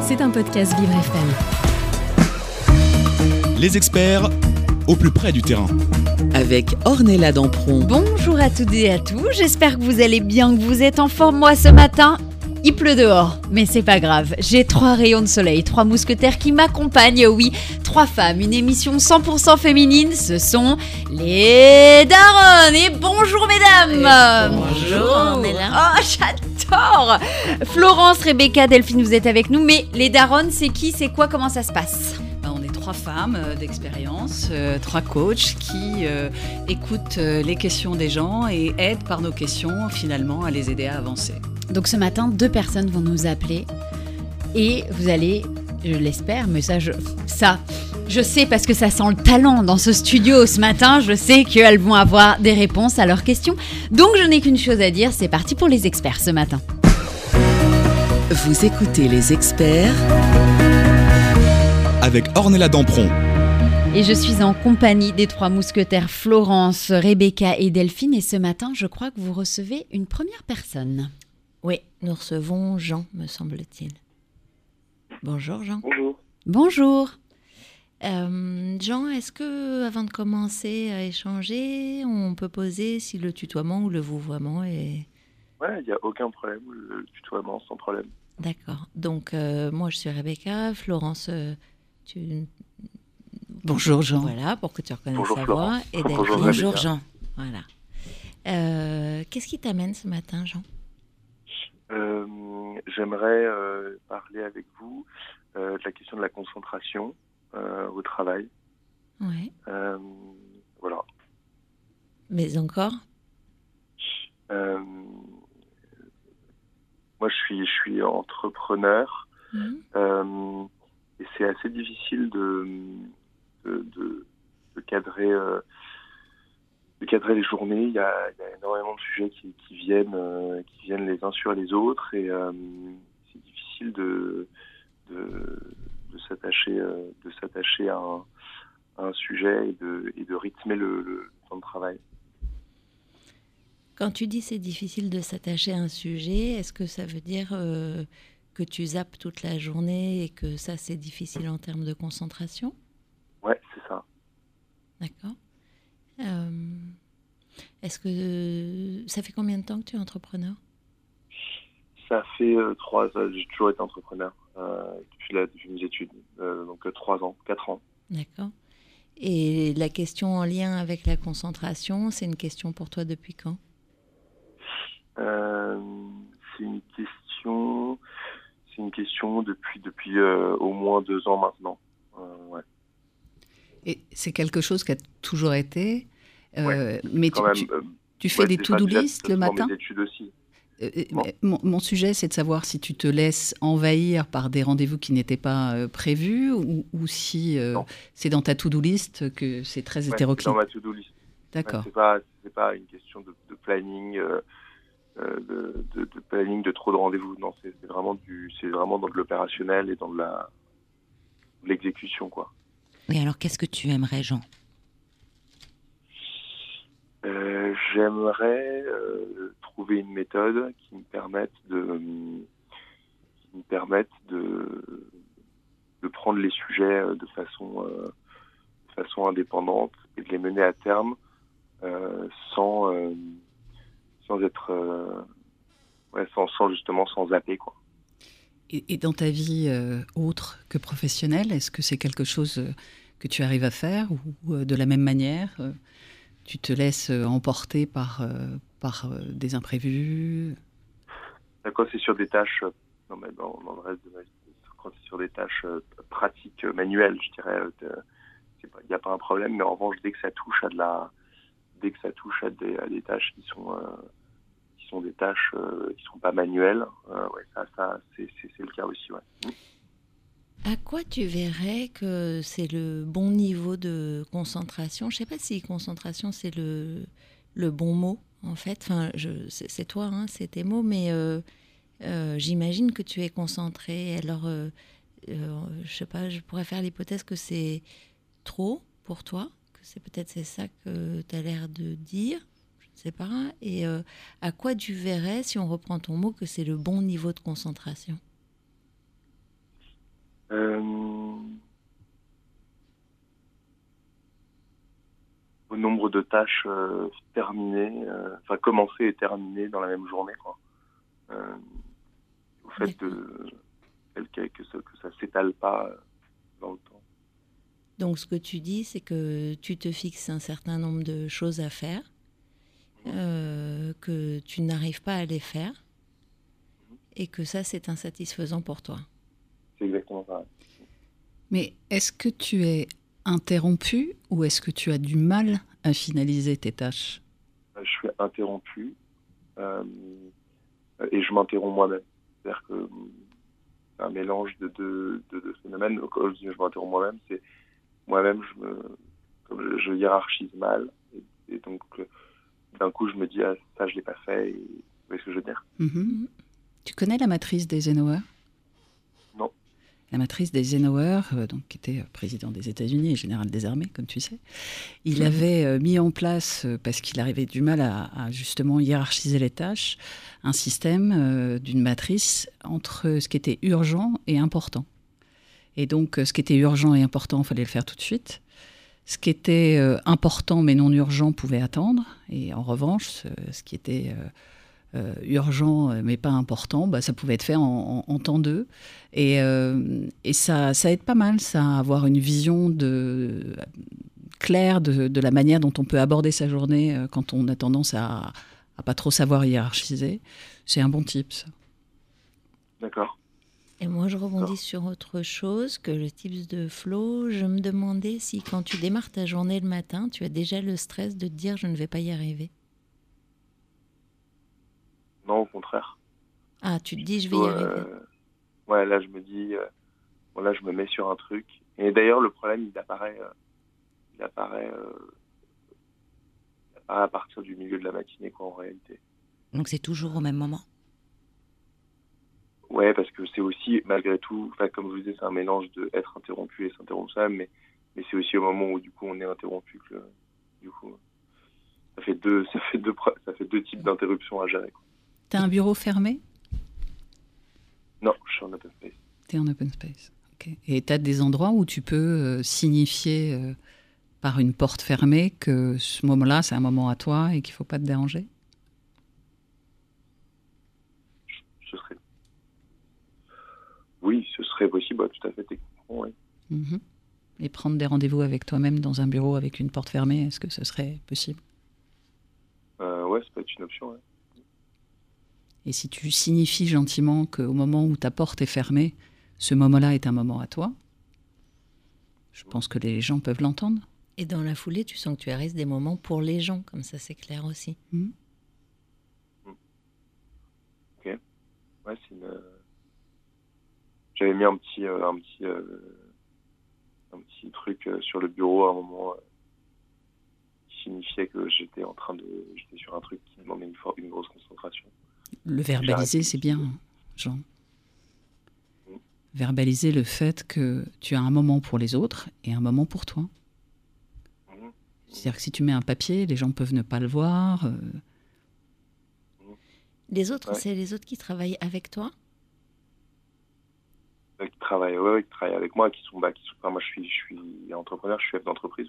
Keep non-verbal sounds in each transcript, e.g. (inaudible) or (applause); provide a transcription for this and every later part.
C'est un podcast Vivre FM. Les experts au plus près du terrain. Avec Ornella Dampron. Bonjour à toutes et à tous, j'espère que vous allez bien, que vous êtes en forme. Moi ce matin, il pleut dehors, mais c'est pas grave. J'ai trois rayons de soleil, trois mousquetaires qui m'accompagnent. Oui, trois femmes, une émission 100% féminine. Ce sont les Daronnes. Et bonjour mesdames. bonjour. Oh, j'adore. Florence, Rebecca, Delphine, vous êtes avec nous. Mais les Daronnes, c'est qui C'est quoi Comment ça se passe? Ben, on est trois femmes euh, d'expérience, euh, trois coachs qui euh, écoutent les questions des gens et aident par nos questions finalement à les aider à avancer. Donc ce matin, deux personnes vont nous appeler et vous allez, je l'espère, mais ça, je, ça, je sais parce que ça sent le talent dans ce studio ce matin. Je sais qu'elles vont avoir des réponses à leurs questions. Donc je n'ai qu'une chose à dire, c'est parti pour les experts ce matin. Vous écoutez les experts avec Ornella Dampron. Et je suis en compagnie des trois mousquetaires Florence, Rebecca et Delphine. Et ce matin, je crois que vous recevez une première personne. Oui, nous recevons Jean, me semble-t-il. Bonjour Jean. Bonjour. Bonjour. Euh, Jean, est-ce que avant de commencer à échanger, on peut poser si le tutoiement ou le vouvoiement est... Ouais, il n'y a aucun problème, le tutoiement sans problème. D'accord. Donc euh, moi je suis Rebecca, Florence, euh, tu... Bonjour Jean. Voilà, pour que tu reconnaisses Bonjour, sa voix. Et Bonjour. Bonjour, Jean. Voilà. Euh, Qu'est-ce qui t'amène ce matin, Jean? Euh, J'aimerais euh, parler avec vous euh, de la question de la concentration euh, au travail. Euh, voilà. Mais encore? Moi, je suis, je suis entrepreneur Mhm. euh, et c'est assez difficile de, de, de- de cadrer, euh, de cadrer les journées. Il y a, il y a énormément de sujets qui, qui viennent, euh, qui viennent les uns sur les autres et euh, c'est difficile de, de, de s'attacher, euh, de s'attacher à un, à un sujet et de, et de rythmer le, le temps de travail. Quand tu dis c'est difficile de s'attacher à un sujet, est-ce que ça veut dire euh, que tu zappes toute la journée et que ça c'est difficile en termes de concentration? Ouais, c'est ça. D'accord. Euh, est-ce que ça fait combien de temps que tu es entrepreneur? Ça fait euh, trois ans, j'ai toujours été entrepreneur euh, depuis, la, depuis mes études, euh, donc euh, trois ans, quatre ans. D'accord. Et la question en lien avec la concentration, c'est une question pour toi depuis quand? Euh, c'est une question, c'est une question depuis depuis euh, au moins deux ans maintenant. Euh, ouais. Et c'est quelque chose qui a toujours été. euh, Ouais, mais Quand tu, même. euh, tu- tu fais ouais, des c'est to-do list le matin aussi. Euh, euh, Bon. mon, mon sujet, c'est de savoir si tu te laisses envahir par des rendez-vous qui n'étaient pas euh, prévus ou, ou si c'est dans ta to-do list que c'est très Ouais, c'est hétéroclite. dans ma to-do list. D'accord. c'est pas c'est pas une question de, de planning. de, de, de planning de trop de rendez-vous non c'est c'est vraiment du c'est vraiment dans de l'opérationnel et dans de la de l'exécution quoi Et alors qu'est-ce que tu aimerais, Jean? Euh, J'aimerais euh, trouver une méthode qui me permette de me permette de de prendre les sujets euh, de façon de façon indépendante et de les mener à terme sans sans être ouais sans, sans justement sans zapper quoi. Et, dans ta vie euh, autre que professionnelle, est-ce que c'est quelque chose euh, que tu arrives à faire ou euh, de la même manière tu te laisses emporter par, par des imprévus? Quand c'est sur des tâches non, mais dans, le reste de ma vie, quand c'est sur des tâches pratiques manuelles, je dirais, il n'y a pas un problème. Mais en revanche, dès que ça touche à de la, dès que ça touche à des, tâches qui sont, sont des tâches euh, qui sont pas manuelles, euh, ouais, ça, c'est, le cas aussi, ouais. À quoi tu verrais que c'est le bon niveau de concentration? Je sais pas si concentration c'est le, le bon mot en fait. Enfin, c'est, toi, hein, c'est tes mots, mais euh, j'imagine que tu es concentré. Alors, euh, je sais pas, je pourrais faire l'hypothèse que c'est trop pour toi, que c'est peut-être c'est ça que tu as l'air de dire. Sais pas. Et euh, à quoi tu verrais, si on reprend ton mot, que c'est le bon niveau de concentration? Euh, au nombre de tâches euh, terminées, enfin commencées et terminées dans la même journée, quoi. Au fait de que, ça, que ça s'étale pas dans le temps. Donc ce que tu dis, c'est que tu te fixes un certain nombre de choses à faire, euh, que tu n'arrives pas à les faire, et que ça, c'est insatisfaisant pour toi. C'est exactement ça. Mais est-ce que tu es interrompu ou est-ce que tu as du mal à finaliser tes tâches? Euh, Je suis interrompu euh, et je m'interromps moi-même. C'est-à-dire que c'est un mélange de deux de, deux phénomènes. Quand je dis je m'interromps moi-même, c'est moi-même, je me comme je, je hiérarchise mal et, et donc euh, d'un coup je me dis ah, ça je l'ai pas fait. Et, vous voyez ce que je veux dire? Mhm. Tu connais la matrice d'Eisenhower Non. La matrice d'Eisenhower, euh, donc, qui était euh, président des États-Unis et général des armées, comme tu sais, il avait euh, mis en place, euh, parce qu'il arrivait du mal à, à justement hiérarchiser les tâches, un système d'une matrice entre ce qui était urgent et important. Et donc, ce qui était urgent et important, il fallait le faire tout de suite. Ce qui était euh, important mais non urgent pouvait attendre. Et en revanche, ce, qui était euh, euh, urgent mais pas important, bah, ça pouvait être fait en, temps deux. Et, ça, ça aide pas mal, ça, avoir une vision claire de, la manière dont on peut aborder sa journée quand on a tendance à, à pas trop savoir hiérarchiser. C'est un bon type, ça. D'accord. Et moi, je rebondis sur autre chose que le tips de Flo. Je me demandais si, quand tu démarres ta journée le matin, tu as déjà le stress de te dire je ne vais pas y arriver. Non, au contraire. Ah, tu te dis je vais y arriver. euh, ouais, là, je me dis, euh, bon, là, je me mets sur un truc. Et d'ailleurs, le problème, il apparaît, euh, il apparaît, euh, il apparaît à partir du milieu de la matinée, quoi, en réalité. Donc c'est toujours au même moment? Ouais, parce que c'est aussi, malgré tout, comme je vous disais, c'est un mélange de être interrompu et s'interrompre soi mais, mais c'est aussi au moment où, du coup, on est interrompu que, du coup, ça fait deux, ça fait deux, ça fait deux types d'interruptions à gérer. T'as un bureau fermé? Non, je suis en open space. T'es en open space. ok. Et t'as des endroits où tu peux euh, signifier euh, par une porte fermée que ce moment-là, c'est un moment à toi et qu'il faut pas te déranger? Ce serait, oui, ce serait possible, ouais, tout à fait, techniquement. Mhm. Et prendre des rendez-vous avec toi-même dans un bureau avec une porte fermée, est-ce que ce serait possible? Euh, ouais, ça peut être une option, ouais. Et si tu signifies gentiment qu'au moment où ta porte est fermée, ce moment-là est un moment à toi, je pense que les gens peuvent l'entendre. Et dans la foulée, tu sens que tu arrêtes des moments pour les gens, comme ça c'est clair aussi. Ouais, c'est une. J'avais mis un petit, euh, un petit, euh, un petit truc euh, sur le bureau à un moment euh, qui signifiait que j'étais en train de, j'étais sur un truc qui demandait une, une grosse concentration. Le verbaliser, c'est bien, Jean. Verbaliser le fait que tu as un moment pour les autres et un moment pour toi. Mhm. C'est-à-dire que si tu mets un papier, les gens peuvent ne pas le voir. euh, Les autres, Ouais. c'est les autres qui travaillent avec toi? Travaillent, ouais, ouais, qui travaillent avec moi, qui sont, bah, qui sont, enfin, moi je suis, je suis entrepreneur, je suis chef d'entreprise.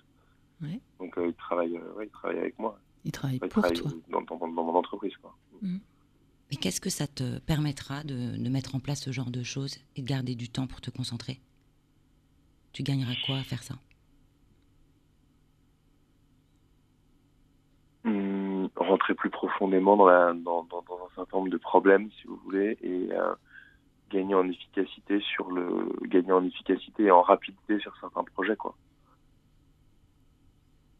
Ouais. Donc euh, ils travaillent, euh, ouais, ils travaillent avec moi. ils travaillent Ouais, ils pour travaillent toi. dans, dans, dans mon entreprise, quoi. Et qu'est-ce que ça te permettra de, de mettre en place ce genre de choses et de garder du temps pour te concentrer? Tu gagneras quoi à faire ça? Hum, rentrer plus profondément dans, la, dans, dans, dans un certain nombre de problèmes, si vous voulez, et euh, gagner en efficacité sur le gagner en efficacité et en rapidité sur certains projets, quoi.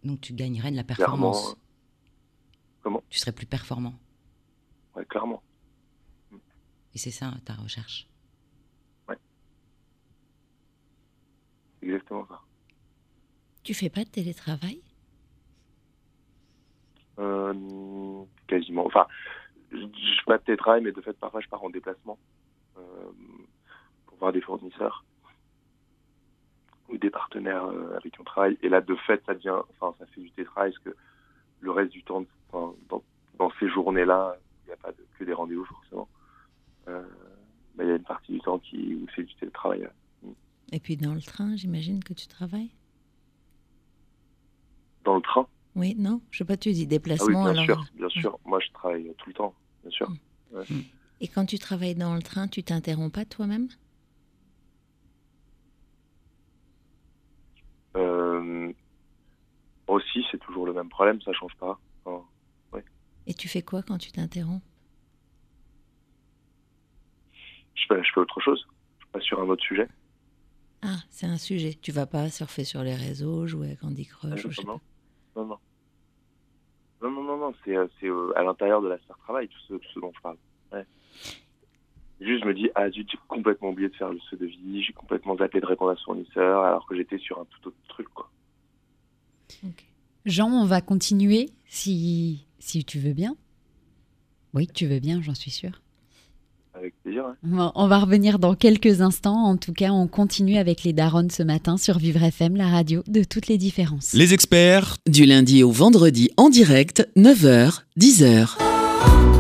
Donc tu gagnerais de la Clairement, performance. comment? Tu serais plus performant. ouais, clairement. Et c'est ça ta recherche. C'est exactement ça. Tu fais pas de télétravail? Euh, quasiment. Enfin, je fais pas de télétravail, mais de fait, parfois, je pars en déplacement euh, euh, pour voir des fournisseurs ou des partenaires euh, avec qui on travaille. Et là, de fait, ça devient, enfin, ça fait du télétravail parce que le reste du temps, dans, ces journées-là, il n'y a pas que des rendez-vous forcément. Euh, il y a une partie du temps qui où c'est du télétravail. Mm. Et puis dans le train, j'imagine que tu travailles? Dans le train? Oui, non, je sais pas, tu dis ah déplacement. Bien alors... sûr, euh, bien sûr. Moi, je travaille tout le temps, bien sûr. Mm. Mm. Et quand tu travailles dans le train, tu t'interromps pas toi-même euh, Aussi, c'est toujours le même problème, ça change pas. Et tu fais quoi quand tu t'interromps je fais, autre chose. Je passe sur un autre sujet. Ah, c'est un sujet. Tu vas pas surfer sur les réseaux, jouer à Candy Crush ah, non, ou non, non, non, non, non, non, c'est euh, euh, à l'intérieur de la sphère travail, tout ce, dont je parle. Juste, je me dis, ah zut, j'ai complètement oublié de faire le saut de vie, j'ai complètement zappé de répondre à son fournisseur, alors que j'étais sur un tout autre truc, Jean, on va continuer, si, si tu veux bien. Oui, tu veux bien, j'en suis sûre. Avec plaisir. On va revenir dans quelques instants. En tout cas, on continue avec les darons ce matin sur Vivre FM, la radio de toutes les différences. Les experts. Du lundi au vendredi en direct, 9h, 10h.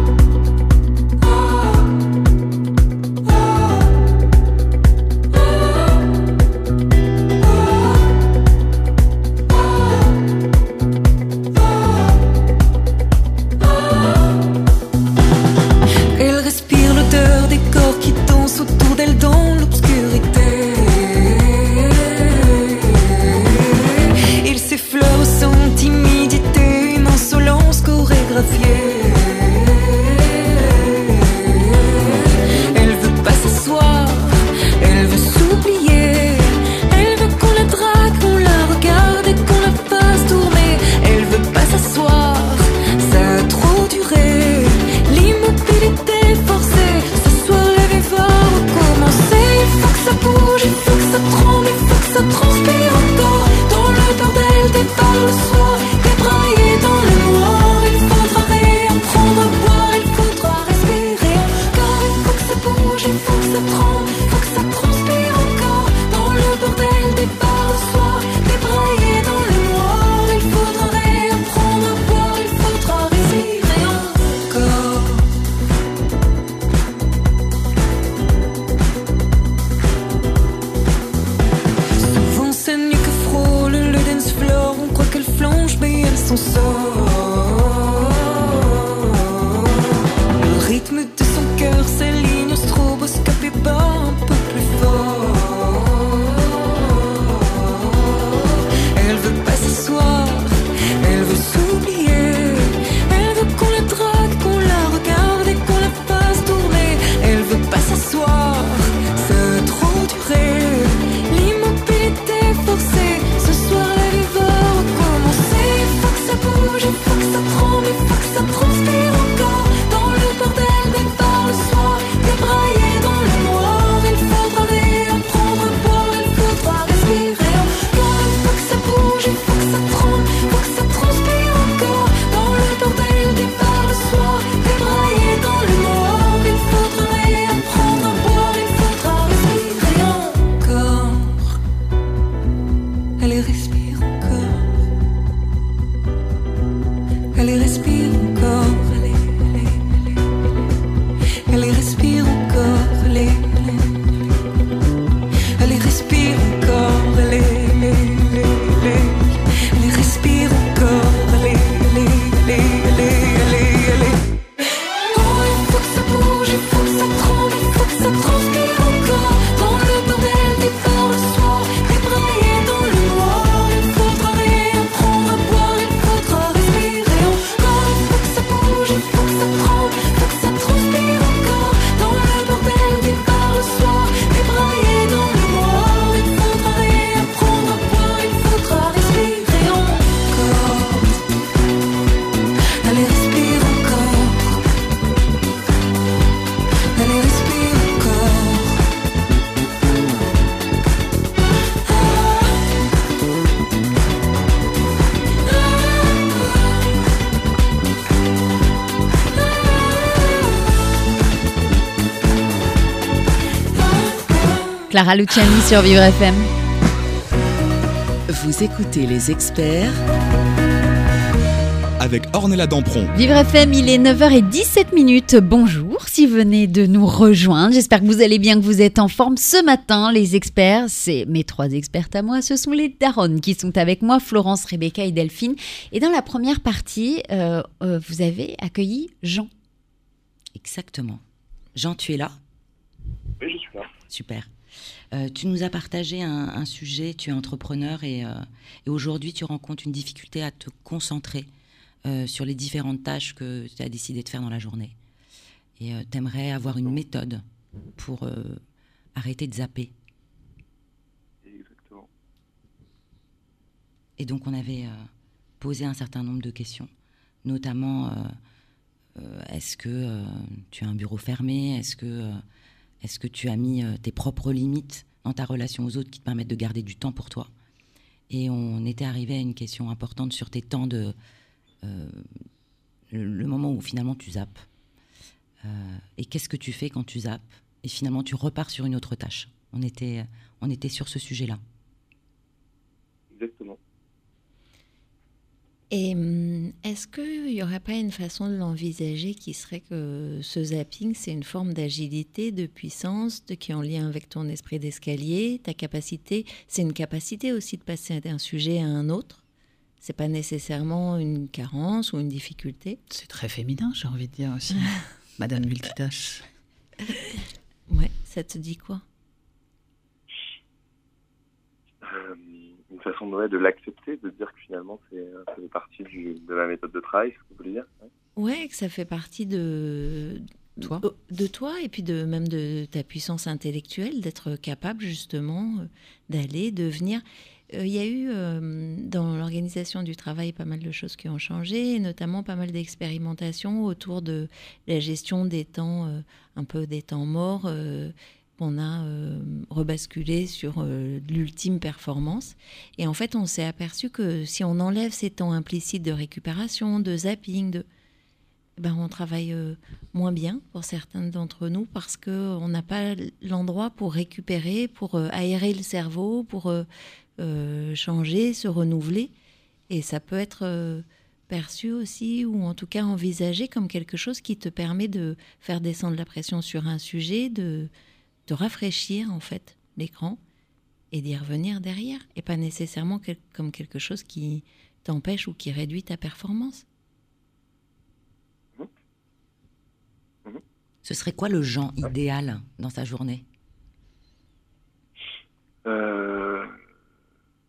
Clara sur Vivre FM. Vous écoutez les experts avec Ornella Dampron. Vivre FM, il est 9h17 minutes. Bonjour si vous venez de nous rejoindre. J'espère que vous allez bien, que vous êtes en forme ce matin. Les experts, c'est mes trois expertes à moi. Ce sont les Daronnes qui sont avec moi, Florence, Rebecca et Delphine. Et dans la première partie, euh, euh, vous avez accueilli Jean. Exactement. Jean, tu es là? Oui, je suis là. Super. Euh, tu nous as partagé un, un sujet, tu es entrepreneur et, euh, et aujourd'hui tu rencontres une difficulté à te concentrer euh, sur les différentes tâches que tu as décidé de faire dans la journée. Et tu aimerais avoir une méthode pour arrêter de zapper. Exactement. Et donc on avait posé un certain nombre de questions, notamment est-ce que tu as un bureau fermé? Est-ce que, est-ce que tu as mis euh, tes propres limites dans ta relation aux autres qui te permettent de garder du temps pour toi? Et on était arrivé à une question importante sur tes temps de... euh, le, moment où finalement tu zappes. Euh, et qu'est-ce que tu fais quand tu zappes? Et finalement tu repars sur une autre tâche. On était, on était sur ce sujet-là. Exactement. Et hum, est-ce qu'il n'y aurait pas une façon de l'envisager qui serait que ce zapping, c'est une forme d'agilité, de puissance, de, qui est en lien avec ton esprit d'escalier, ta capacité, c'est une capacité aussi de passer d'un sujet à un autre? C'est pas nécessairement une carence ou une difficulté? C'est très féminin, j'ai envie de dire aussi. (laughs) Madame multitâche. Ouais, ça te dit quoi Euh, une façon ouais, de l'accepter, de dire que finalement c'est euh, ça fait partie du, de la méthode de travail, ce que vous voulez dire ouais. Ouais, que ça fait partie de Toi. de, de toi et puis de même de ta puissance intellectuelle d'être capable justement euh, d'aller devenir. Euh, Il y a eu euh, dans l'organisation du travail pas mal de choses qui ont changé, et notamment pas mal d'expérimentations autour de la gestion des temps, euh, un peu des temps morts. Qu'on a euh, rebasculé sur euh, l'ultime performance. Et en fait, on s'est aperçu que si on enlève ces temps implicites de récupération, de zapping, de, ben, on travaille euh, moins bien pour certains d'entre nous parce qu'on n'a pas l'endroit pour récupérer, pour aérer le cerveau, pour changer, se renouveler. Et ça peut être perçu aussi, ou en tout cas envisagé comme quelque chose qui te permet de faire descendre la pression sur un sujet, de, de rafraîchir en fait l'écran et d'y revenir derrière, et pas nécessairement quel- comme quelque chose qui t'empêche ou qui réduit ta performance. Ce serait quoi le Jean idéal dans sa journée? Euh,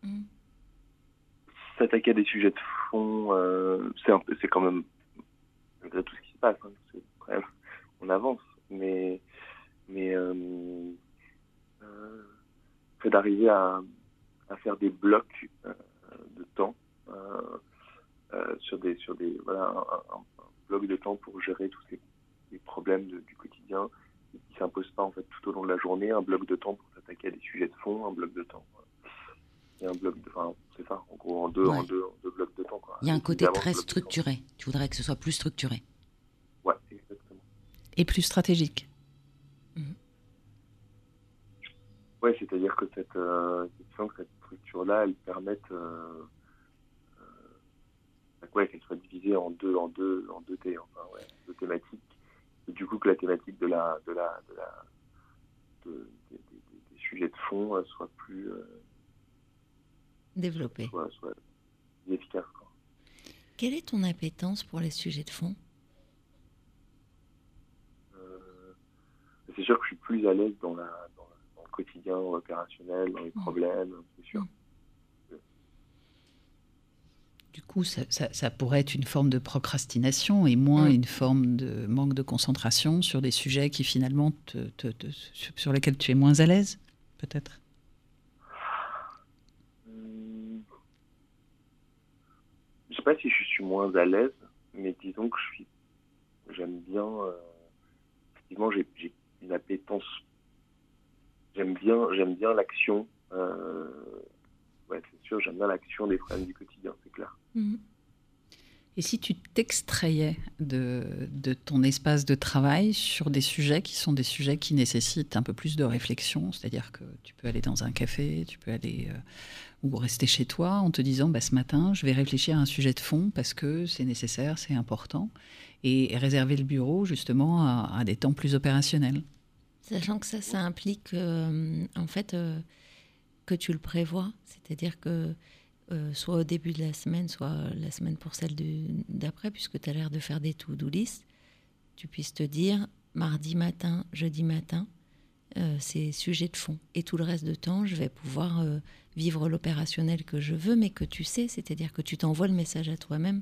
Mm. S'attaquer à des sujets de fond, euh, c'est quand même malgré tout ce qui se passe. hein, c'est quand même, on avance, mais mais euh, euh, fait d'arriver à, à faire des blocs euh, de temps euh, euh, sur des sur des voilà un, un- un bloc de temps pour gérer tous ces, ces problèmes de- du quotidien qui ne s'imposent pas en fait tout au long de la journée, un bloc de temps pour s'attaquer à des sujets de fond, un bloc de temps. Et un bloc de, enfin, c'est ça, en gros, en deux, en deux, en deux blocs de temps. Quoi. Il y a un côté très structuré. Tu voudrais que ce soit plus structuré. Ouais, exactement. Et plus stratégique. Ouais, c'est-à-dire que cette, euh, cette, que cette structure-là, elle permette euh, euh, ouais, qu'elle soit divisée en deux, en deux, en deux, thé, enfin, ouais, deux thématiques. Et du coup, que la thématique de la, de la, de la, de- des, des- des sujets de fond euh, soit plus, euh, Développer. soit, efficace. Quoi. Quelle est ton appétence pour les sujets de fond? Euh, c'est sûr que je suis plus à l'aise dans, la, dans, quotidien, dans l'opérationnel, dans les Mm. problèmes, c'est sûr. Du coup, ça, ça- ça pourrait être une forme de procrastination et moins Mm. une forme de manque de concentration sur des sujets qui finalement te- te- te- sur lesquels tu es moins à l'aise, peut-être? Je sais pas si je suis moins à l'aise, mais disons que je suis, j'aime bien, euh, effectivement, j'ai j'ai une appétence, j'aime bien, j'aime bien l'action. euh, ouais, c'est sûr, j'aime bien l'action des problèmes du quotidien, c'est clair. Mhm. Et si tu t'extrayais de, ton espace de travail sur des sujets qui sont des sujets qui nécessitent un peu plus de réflexion, c'est-à-dire que tu peux aller dans un café, tu peux aller euh, ou rester chez toi en te disant bah, ce matin, je vais réfléchir à un sujet de fond parce que c'est nécessaire, c'est important, et, réserver le bureau justement à, des temps plus opérationnels. Sachant que ça, ça implique euh, en fait euh, que tu le prévois, c'est-à-dire que euh, soit au début de la semaine, soit la semaine pour celle d'après, puisque tu as l'air de faire des to-do list, tu puisses te dire mardi matin, jeudi matin, c'est sujet de fond. Et tout le reste de temps, je vais pouvoir vivre l'opérationnel que je veux, mais que tu sais, c'est-à-dire que tu t'envoies le message à toi-même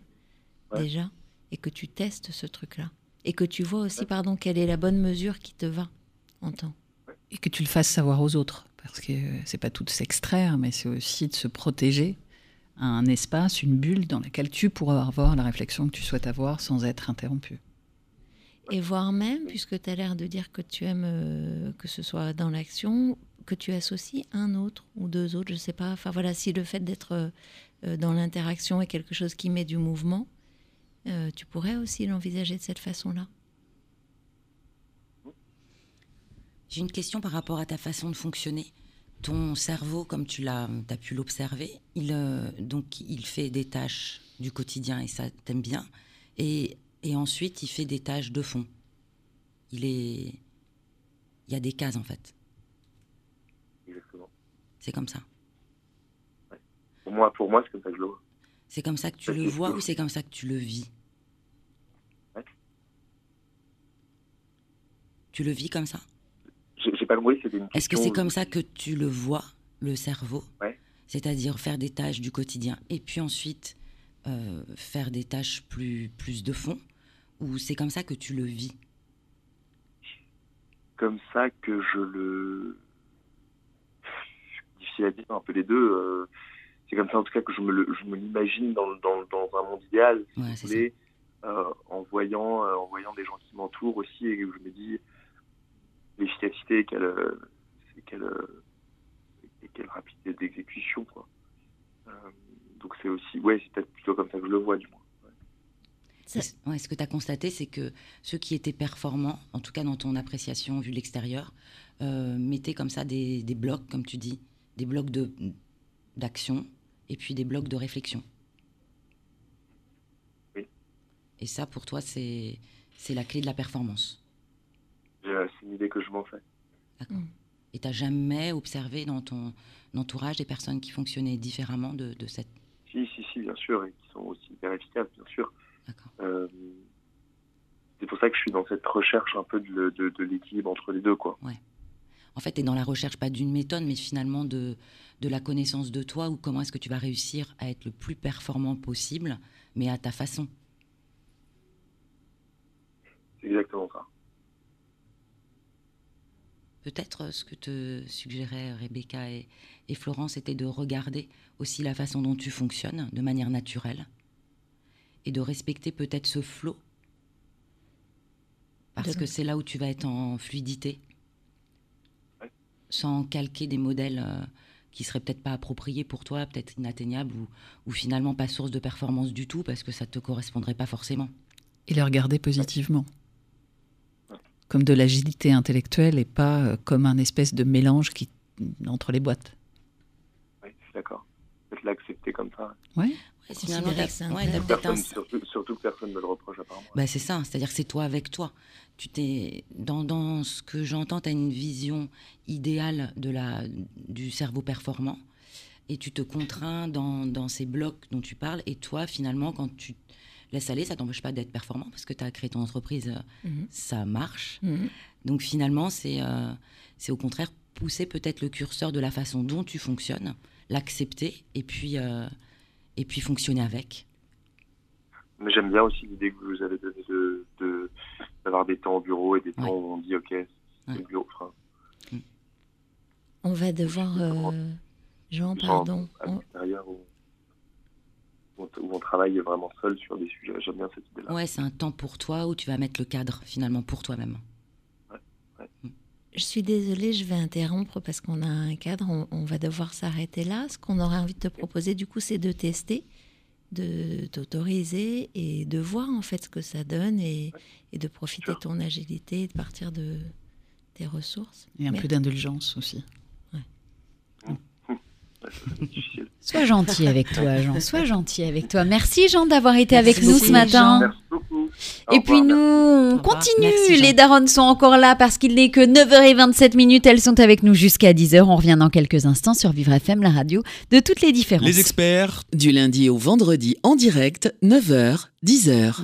déjà, et que tu testes ce truc-là. Et que tu vois aussi, pardon, quelle est la bonne mesure qui te va Et que tu le fasses savoir aux autres, parce que c'est pas tout de s'extraire, mais c'est aussi de se protéger un espace, une bulle dans laquelle tu pourras avoir la réflexion que tu souhaites avoir sans être interrompu. Et voire même, puisque tu as l'air de dire que tu aimes euh, que ce soit dans l'action, que tu associes un autre ou deux autres, je ne sais pas. Enfin voilà, si le fait d'être euh, dans l'interaction est quelque chose qui met du mouvement, euh, tu pourrais aussi l'envisager de cette façon-là. J'ai une question par rapport à ta façon de fonctionner ton cerveau, comme tu l'as, as pu l'observer, il, euh, donc il fait des tâches du quotidien et ça t'aime bien, et, et, ensuite il fait des tâches de fond. Il est, il y a des cases en fait. Exactement. C'est comme ça. Pour moi, pour moi, c'est comme ça que je le vois. C'est comme ça que tu le vois ou c'est comme ça que tu le vis? Tu le vis comme ça? Est-ce que c'est comme ça que tu le vois, le cerveau C'est-à-dire faire des tâches du quotidien et puis ensuite euh, faire des tâches plus, plus de fond Ou c'est comme ça que tu le vis? Comme ça que je le. Difficile à dire, un peu les deux. Euh, c'est comme ça en tout cas que je me l'imagine dans, dans, dans, un monde idéal, euh, en, voyant, en voyant des gens qui m'entourent aussi et que je me dis l'efficacité et quelle, euh, quelle, euh, quelle rapidité d'exécution. Quoi. Euh, donc c'est aussi, ouais, c'est peut-être plutôt comme ça que je le vois du moins. Ouais. ce que tu as constaté, c'est que ceux qui étaient performants, en tout cas dans ton appréciation vue de l'extérieur, mettaient comme ça des, des, blocs, comme tu dis, des blocs de, d'action et puis des blocs de réflexion. Oui. Et ça, pour toi, c'est, c'est la clé de la performance. C'est une idée que je m'en fais. D'accord. Mm. Et tu n'as jamais observé dans ton entourage des personnes qui fonctionnaient différemment de, de cette... Si, si, si, bien sûr, et qui sont aussi hyper efficaces, bien sûr. Euh, c'est pour ça que je suis dans cette recherche un peu de, de, de l'équilibre entre les deux, quoi. Ouais. En fait, tu es dans la recherche pas d'une méthode, mais finalement de, de la connaissance de toi, ou comment est-ce que tu vas réussir à être le plus performant possible, mais à ta façon. C'est exactement ça. Peut-être euh, ce que te suggéraient Rebecca et, Florence était de regarder aussi la façon dont tu fonctionnes de manière naturelle et de respecter peut-être ce flot. Parce que c'est là où tu vas être en fluidité. Sans calquer des modèles euh, qui seraient peut-être pas appropriés pour toi, peut-être inatteignables ou, ou, finalement pas source de performance du tout parce que ça te correspondrait pas forcément. Et les regarder positivement comme de l'agilité intellectuelle et pas euh, comme un espèce de mélange qui, entre les boîtes. Oui, je suis d'accord. Peut-être l'accepter comme ça. Oui. surtout, que personne ne me le reproche apparemment. Bah, c'est ça, c'est-à-dire que c'est toi avec toi. Tu t'es dans, dans ce que j'entends, tu as une vision idéale de la, du cerveau performant et tu te contrains dans, dans ces blocs dont tu parles. Et toi, finalement, quand tu laisse aller, ça t'empêche pas d'être performant parce que tu as créé ton entreprise, euh, mhm. ça marche. Mhm. Donc finalement, c'est euh, c'est au contraire pousser peut-être le curseur de la façon dont tu fonctionnes, l'accepter et puis euh, et puis fonctionner avec. Mais j'aime bien aussi l'idée que vous avez donnée de d'avoir des temps au bureau et des temps où on dit ok, c'est le bureau. Mm. On va devoir Jean, pardon. À où, on travaille vraiment seul sur des sujets. J'aime bien cette idée-là. Ouais, c'est un temps pour toi où tu vas mettre le cadre finalement pour toi-même. Mm. Je suis désolée, je vais interrompre parce qu'on a un cadre, on, va devoir s'arrêter là. Ce qu'on aurait envie de te proposer, du coup, c'est de tester, de t'autoriser et de voir en fait ce que ça donne et, de profiter de ton agilité et de partir de tes ressources. Et un peu d'indulgence aussi. (laughs) Sois gentil avec toi, Jean. (laughs) Sois gentil avec toi. Merci, Jean, d'avoir été avec nous ce matin. Et puis nous, on continue. Les darons sont encore là parce qu'il n'est que 9h27 minutes. Elles sont avec nous jusqu'à 10h. On revient dans quelques instants sur Vivre FM, la radio de toutes les différences. Les experts. Du lundi au vendredi en direct, 9h, 10h.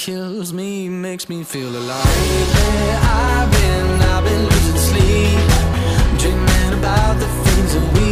kills me makes me feel alive. Lately, I've been, I've been losing sleep, dreaming about the things that we.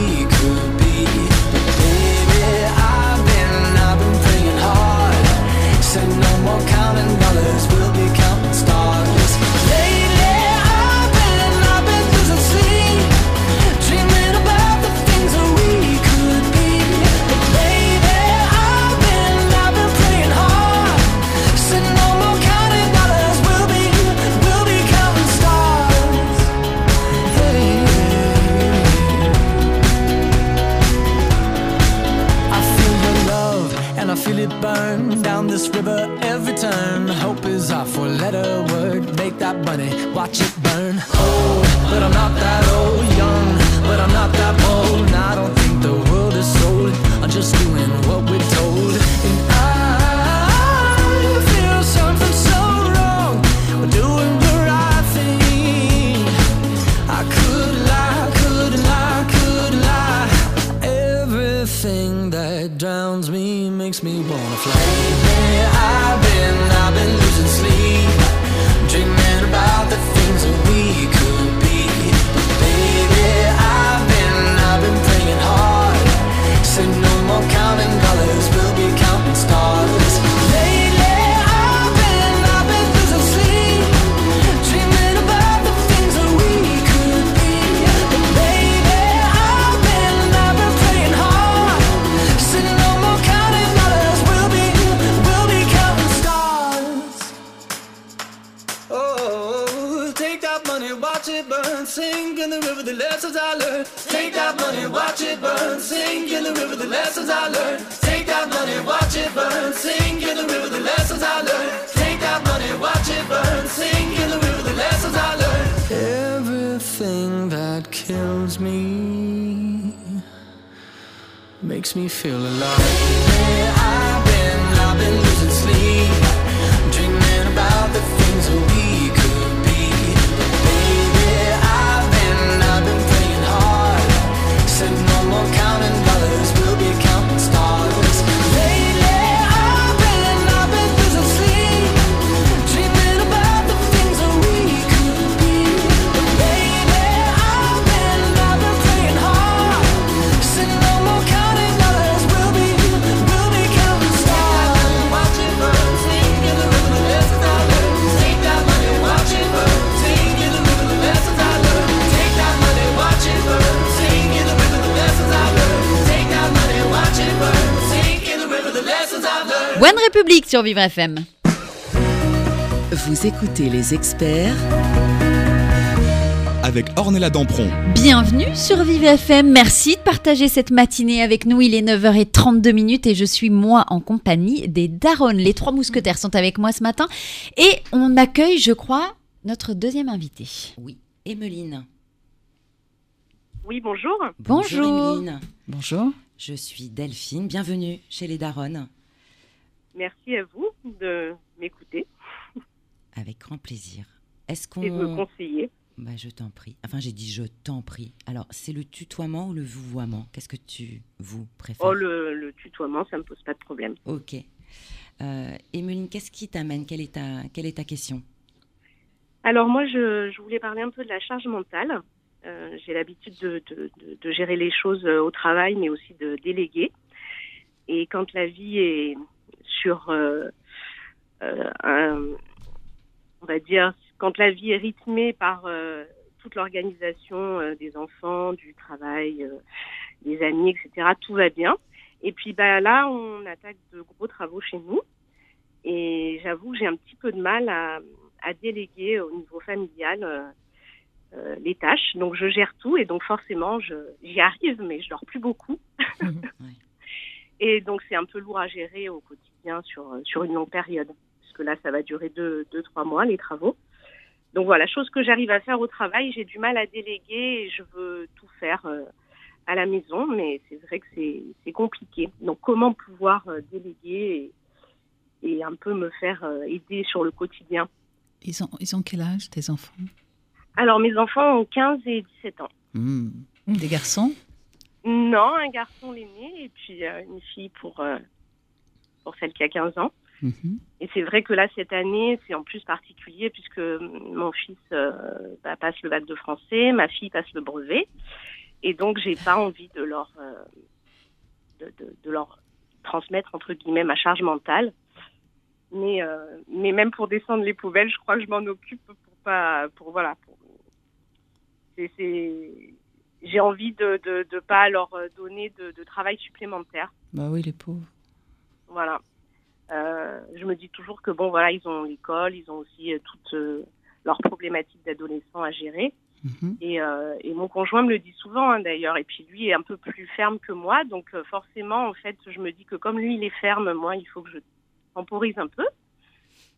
makes me feel alive. I've been, I've been losing sleep. One République sur Vivre FM. Vous écoutez les experts avec Ornella Dampron. Bienvenue sur Vive FM. Merci de partager cette matinée avec nous. Il est 9h32 et je suis moi en compagnie des Daronnes. Les trois mousquetaires sont avec moi ce matin et on accueille, je crois, notre deuxième invitée. Oui, Emmeline. Oui, bonjour. Bonjour. Bonjour. Je suis Delphine. Bienvenue chez les Daronnes. Merci à vous de m'écouter Avec grand plaisir. Est-ce qu'on. et de me conseiller. Bah, je t'en prie. Enfin, j'ai dit je t'en prie. Alors, c'est le tutoiement ou le vouvoiement? Qu'est-ce que tu, vous, préfères? Oh, le, le tutoiement, ça me pose pas de problème. Ok. Euh, Emeline, qu'est-ce qui t'amène? Quelle, est ta, quelle est ta question? Alors moi, je, je voulais parler un peu de la charge mentale. Euh, J'ai l'habitude de, de, de- de gérer les choses euh, au travail, mais aussi de déléguer. Et quand la vie est sur euh, euh, un, on va dire, quand la vie est rythmée par euh, toute l'organisation des enfants, du travail, des amis, etc., tout va bien. Et puis bah, là, on attaque de gros travaux chez nous. Et j'avoue que j'ai un petit peu de mal à, à déléguer au niveau familial euh, les tâches. Donc je gère tout et donc forcément je- j'y arrive, mais je dors plus beaucoup. (laughs) Et donc c'est un peu lourd à gérer au quotidien sur, euh, sur une longue période. Parce que là, ça va durer deux, deux, trois mois, les travaux. Donc voilà, chose que j'arrive à faire au travail, j'ai du mal à déléguer et je veux tout faire euh, à la maison, mais c'est vrai que c'est compliqué. Donc comment pouvoir euh, déléguer et, et un peu me faire aider sur le quotidien? Ils ont, ils ont quel âge, tes enfants? Alors mes enfants ont 15 et 17 ans. Hmm. Des garçons? Non, un garçon l'aîné et puis euh, une fille pour, euh, pour celle qui a 15 ans. Mhm. Et c'est vrai que là, cette année, c'est en plus particulier puisque mon fils euh, bah, passe le bac de français, ma fille passe le brevet. Et donc, j'ai pas envie de leur, euh, de, de- de leur transmettre, entre guillemets, ma charge mentale. Mais, euh, mais même pour descendre les poubelles, je crois que je m'en occupe pour pas, pour voilà. Pour, j'ai envie de, de, de pas leur donner de, de travail supplémentaire. Bah oui, les pauvres. Voilà. Euh, je me dis toujours que bon, voilà, ils ont l'école, ils ont aussi euh, toutes euh, leurs problématiques d'adolescents à gérer. Mhm. Et, euh, et mon conjoint me le dit souvent hein, d'ailleurs. Et puis lui est un peu plus ferme que moi, donc euh, forcément, en fait, je me dis que comme lui il est ferme, moi, il faut que je temporise un peu.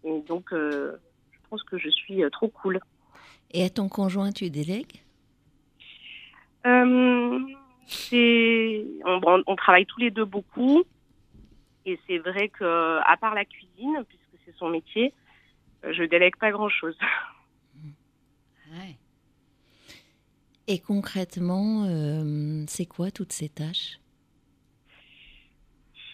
Et donc, je pense que je suis trop cool. Et à ton conjoint, tu délègues? On- on travaille tous les deux beaucoup et c'est vrai que à part la cuisine puisque c'est son métier euh, je délègue pas grand chose (laughs) Et concrètement, euh, c'est quoi toutes ces tâches?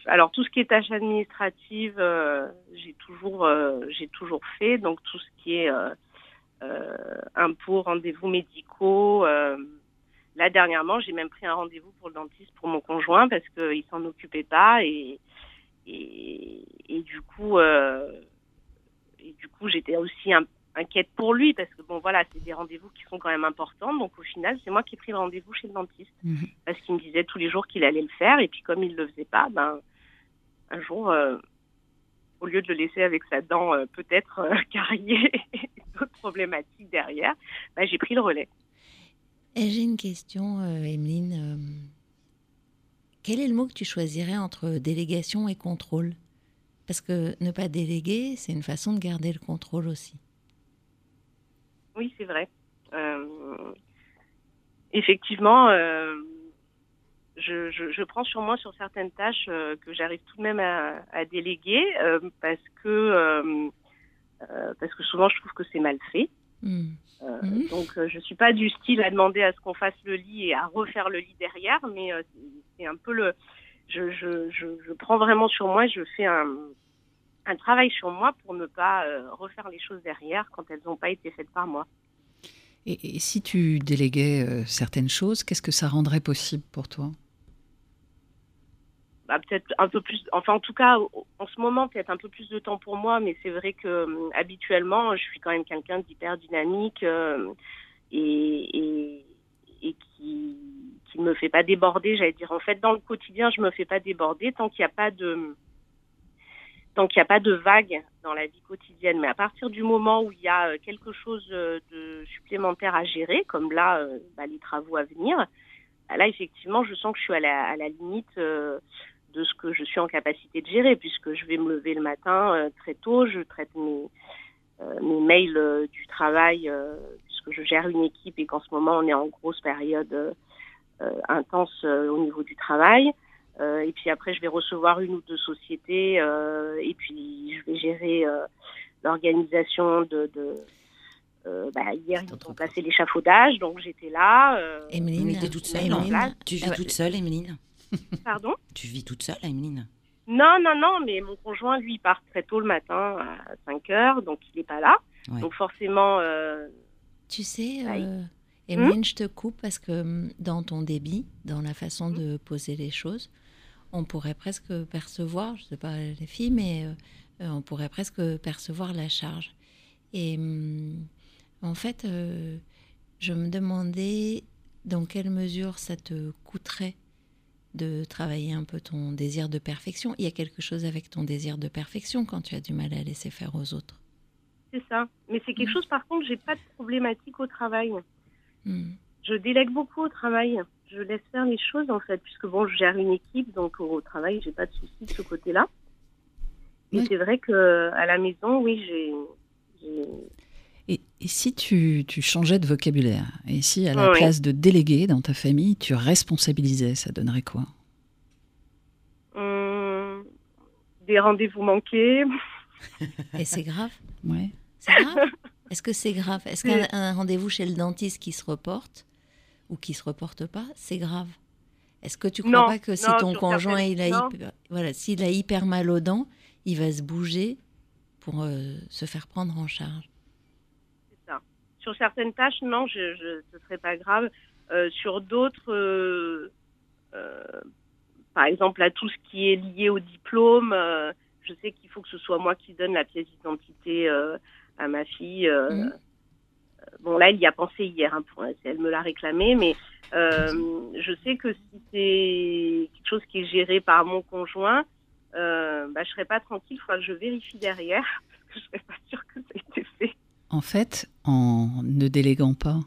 Alors tout ce qui est tâches administratives euh, j'ai toujours euh, j'ai toujours fait. Donc tout ce qui est impôts rendez-vous médicaux là dernièrement j'ai même pris un rendez-vous pour le dentiste pour mon conjoint parce qu'il s'en occupait pas et et, et du coup euh, et du coup j'étais aussi un- inquiète pour lui parce que bon voilà c'est des rendez-vous qui sont quand même importants donc au final c'est moi qui ai pris le rendez-vous chez le dentiste Mhm. parce qu'il me disait tous les jours qu'il allait le faire et puis comme il le faisait pas ben un jour euh, au lieu de le laisser avec sa dent euh, peut-être euh, (laughs) carriée et d'autres problématiques derrière ben, j'ai pris le relais Et j'ai une question, euh, Emeline. Quel est le mot que tu choisirais entre délégation et contrôle? Parce que ne pas déléguer, c'est une façon de garder le contrôle aussi. Oui, c'est vrai. Euh, effectivement, euh, je, je, je prends sur moi sur certaines tâches euh, que j'arrive tout de même à, à déléguer parce que parce que souvent je trouve que c'est mal fait. Hmm. Euh, Mhm. Donc euh, je suis pas du style à demander à ce qu'on fasse le lit et à refaire le lit derrière, mais euh, c'est- un peu le je, je, je, je prends vraiment sur moi, je fais un, un travail sur moi pour ne pas refaire les choses derrière quand elles n'ont pas été faites par moi. Et, et si tu déléguais certaines choses, qu'est-ce que ça rendrait possible pour toi? Bah, peut-être un peu plus, enfin en tout cas en ce moment peut-être un peu plus de temps pour moi, mais c'est vrai que euh, habituellement je suis quand même quelqu'un d'hyper dynamique euh, et, qui qui me fait pas déborder, j'allais dire en fait dans le quotidien je me fais pas déborder tant qu'il n'y a pas de tant qu'il a pas de vague dans la vie quotidienne. Mais à partir du moment où il y a euh, quelque chose de supplémentaire à gérer, comme là, bah, les travaux à venir, bah, là, effectivement, je sens que je suis à la, limite de ce que je suis en capacité de gérer, puisque je vais me lever le matin euh, très tôt, je traite mes, euh, mes mails euh, du travail, euh, puisque je gère une équipe et qu'en ce moment, on est en grosse période intense euh, au niveau du travail. Euh, et puis après, je vais recevoir une ou deux sociétés euh, et puis je vais gérer euh, l'organisation de. de euh, bah, hier, ils ont placé l'échafaudage, donc j'étais là. Euh, Emeline, t'es toute seule, en non place. Tu vis toute seule, Emeline Pardon Tu vis toute seule, Emeline Non, non, non, mais mon conjoint, lui, il part très tôt le matin à 5 heures, donc il n'est pas là. Ouais. Donc forcément, euh, Tu sais, euh, Emeline, je te coupe parce que hum, dans ton débit, dans la façon de poser les choses, on pourrait presque percevoir, je ne sais pas les filles, mais euh, euh, on pourrait presque percevoir la charge. Et hum, en fait, euh, je me demandais dans quelle mesure ça te coûterait de travailler un peu ton désir de perfection. Il y a quelque chose avec ton désir de perfection quand tu as du mal à laisser faire aux autres. c'est ça. Mais c'est quelque chose, par contre, j'ai pas de problématique au travail. Hmm. Je délègue beaucoup au travail. Je laisse faire les choses, en fait, puisque bon, je gère une équipe, donc au travail, j'ai pas de soucis de ce côté-là. Ouais. c'est vrai que à la maison, oui, j'ai. Et, si tu, tu changeais de vocabulaire Et si, à la Oui. place de déléguer dans ta famille, tu responsabilisais, ça donnerait quoi? Hum, des rendez-vous manqués. Et c'est grave? Ouais. C'est grave? Est-ce que c'est grave? Est-ce qu'un un rendez-vous chez le dentiste qui se reporte ou qui se reporte pas, c'est grave? Est-ce que tu crois Non, pas que si non, ton conjoint il a hyper, voilà, s'il a hyper mal aux dents, il va se bouger pour euh, se faire prendre en charge? Sur certaines tâches, non, je, je, ce serait pas grave. Euh, sur d'autres, euh, euh, par exemple, à tout ce qui est lié au diplôme, je sais qu'il faut que ce soit moi qui donne la pièce d'identité à ma fille. Mhm. Bon, là, elle y a pensé hier, hein, pour, elle me l'a réclamé, mais je sais que si c'est quelque chose qui est géré par mon conjoint, bah, je serais pas tranquille, il faudra que je vérifie derrière, (laughs) parce que je serais pas sûre que ça ait été fait. En fait, en ne déléguant pas,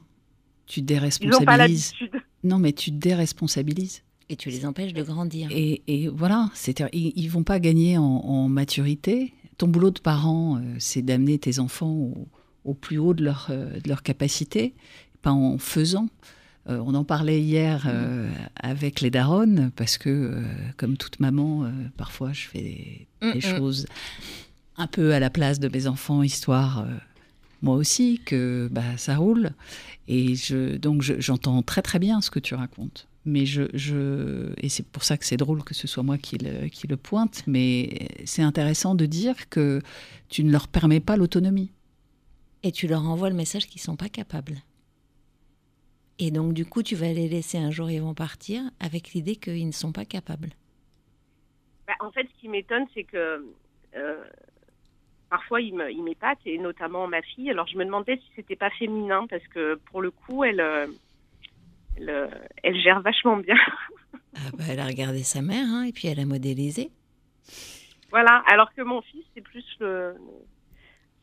tu Ils n'ont pas déresponsabilises. l'habitude. Non, mais tu déresponsabilises. et tu les empêches de grandir. Et, et voilà, ils, ils vont pas gagner en, en maturité. Ton boulot de parent, euh, c'est d'amener tes enfants au, au plus haut de leur, euh, de leur capacité, pas en faisant. Euh, on en parlait hier euh, avec les daronnes, parce que, euh, comme toute maman, euh, parfois je fais des, Mm, des mm. choses un peu à la place de mes enfants, histoire, euh, moi aussi, que bah, ça roule. Et je, donc je- j'entends très très bien ce que tu racontes. Mais je, je et c'est pour ça que c'est drôle que ce soit moi qui le, qui le pointe. Mais c'est intéressant de dire que tu ne leur permets pas l'autonomie. Et tu leur envoies le message qu'ils sont pas capables. Et donc du coup, tu vas les laisser un jour, ils vont partir avec l'idée qu'ils ne sont pas capables. Bah, en fait, ce qui m'étonne, c'est que euh, parfois, il me- il m'épate, et notamment ma fille. Alors, je me demandais si c'était pas féminin, parce que pour le coup, elle, euh, elle, elle gère vachement bien. Ah bah, elle a regardé sa mère, hein, et puis elle a modélisé. voilà. Alors que mon fils, c'est plus le.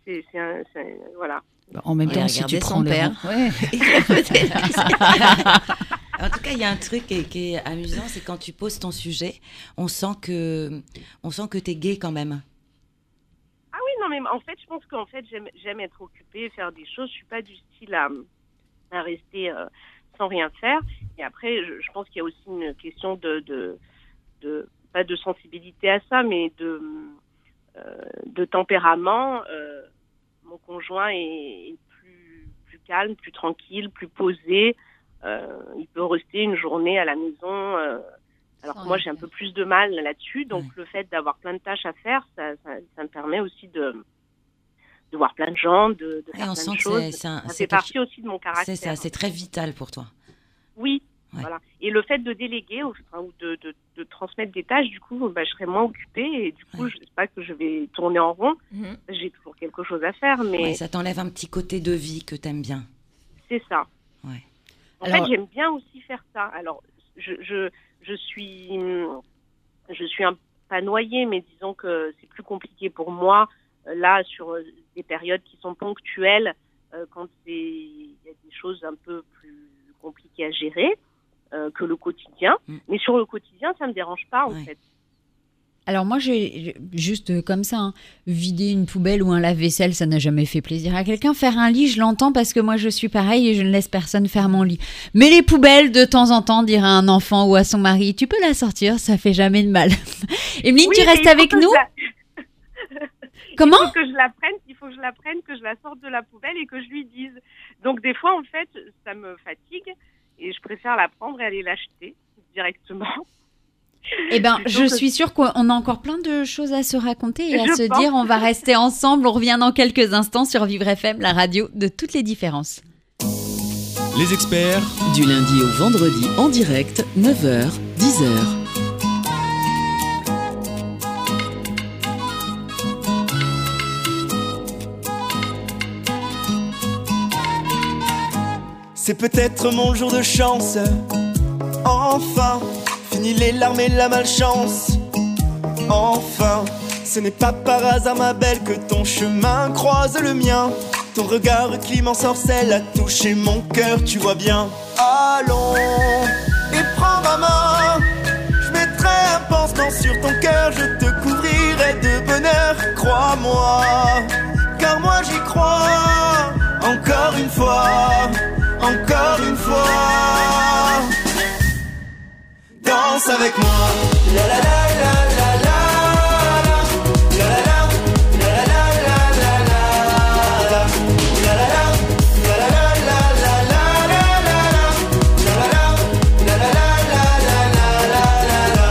C'est, c'est un- c'est un- voilà. Bah, En même temps, si tu regardé prends son père. Ouais. (laughs) (laughs) En tout cas, il y a un truc qui est, qui est amusant, c'est quand tu poses ton sujet, on sent que, on sent que t'es gay quand même. Ah oui, non, mais en fait, je pense qu'en fait, j'aime, être occupée, faire des choses. Je suis pas du style à, rester euh, sans rien faire. Et après, je, pense qu'il y a aussi une question de, pas de sensibilité à ça, mais de, euh, de tempérament. Euh, mon conjoint est, plus, calme, plus tranquille, plus posé. Il peut rester une journée à la maison. Alors que moi, j'ai un peu plus de mal là-dessus. Donc, le fait d'avoir plein de tâches à faire, ça, ça, ça me permet aussi de, de voir plein de gens, de, faire on plein sent de choses. c'est- c'est un- ça c'est fait quelque- partie aussi de mon caractère. C'est ça, c'est très vital pour toi. Oui, Ouais. voilà. Et le fait de déléguer ou, de, transmettre des tâches, du coup, bah, je serai moins occupée et du coup, Ouais. je sais pas que je vais tourner en rond. Mhm. J'ai toujours quelque chose à faire, mais ça t'enlève un petit côté de vie que t'aimes bien. c'est ça. Ouais. En Alors- fait, j'aime bien aussi faire ça. Alors, je, je, je suis, je suis un, pas noyée, mais disons que c'est plus compliqué pour moi euh, là sur euh, des périodes qui sont ponctuelles, euh, quand c'est il y a des choses un peu plus compliquées à gérer euh, que le quotidien. Mm. Mais sur le quotidien, ça me dérange pas en Ouais. fait. Alors moi, j'ai juste euh, comme ça, hein, vider une poubelle ou un lave-vaisselle, ça n'a jamais fait plaisir à quelqu'un. Faire un lit, je l'entends parce que moi, je suis pareil et je ne laisse personne faire mon lit. Mais les poubelles, de temps en temps, dire à un enfant ou à son mari, tu peux la sortir, ça fait jamais de mal. (laughs) Emeline, Oui, tu restes avec nous la- (laughs) Comment Il faut que je la prenne, il faut que je la prenne, que je la sorte de la poubelle et que je lui dise. Donc des fois, en fait, ça me fatigue et je préfère la prendre et aller l'acheter directement. Eh ben, je que- suis sûre qu'on a encore plein de choses à se raconter et à Je se pense. dire. On va rester ensemble. On revient dans quelques instants sur Vivre FM, la radio de toutes les différences. Les experts Du lundi au vendredi en direct, 9h, 10h. C'est peut-être mon jour de chance. Enfin, fini les larmes et la malchance. Enfin, ce n'est pas par hasard, ma belle, que ton chemin croise le mien. Ton regard clim sorcelle a touché mon cœur, tu vois bien. Allons et prends ma main. Je mettrai un pansement sur ton cœur, je te couvrirai de bonheur, crois-moi. Car moi j'y crois, encore une fois, encore une fois. Danse avec moi. La la la la la la. La la la, la la la la la la. La la la, la la la la la la la la. La la la, la la la la la la la la.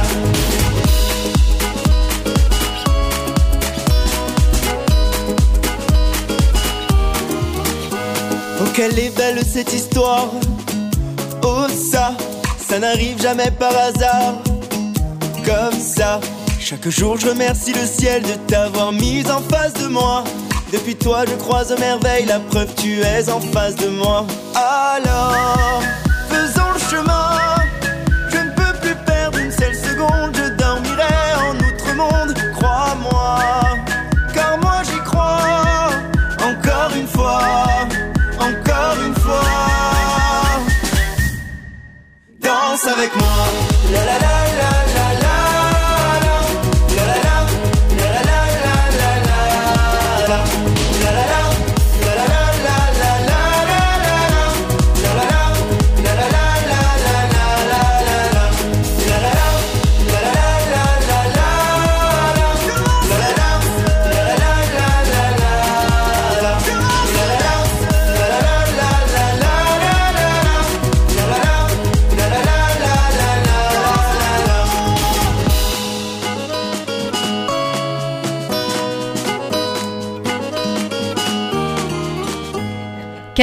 Oh quelle est belle cette histoire Oh ça, ça n'arrive jamais par hasard. Comme ça, chaque jour je remercie le ciel de t'avoir mise en face de moi. Depuis toi je croise merveille, la preuve tu es en face de moi. Alors,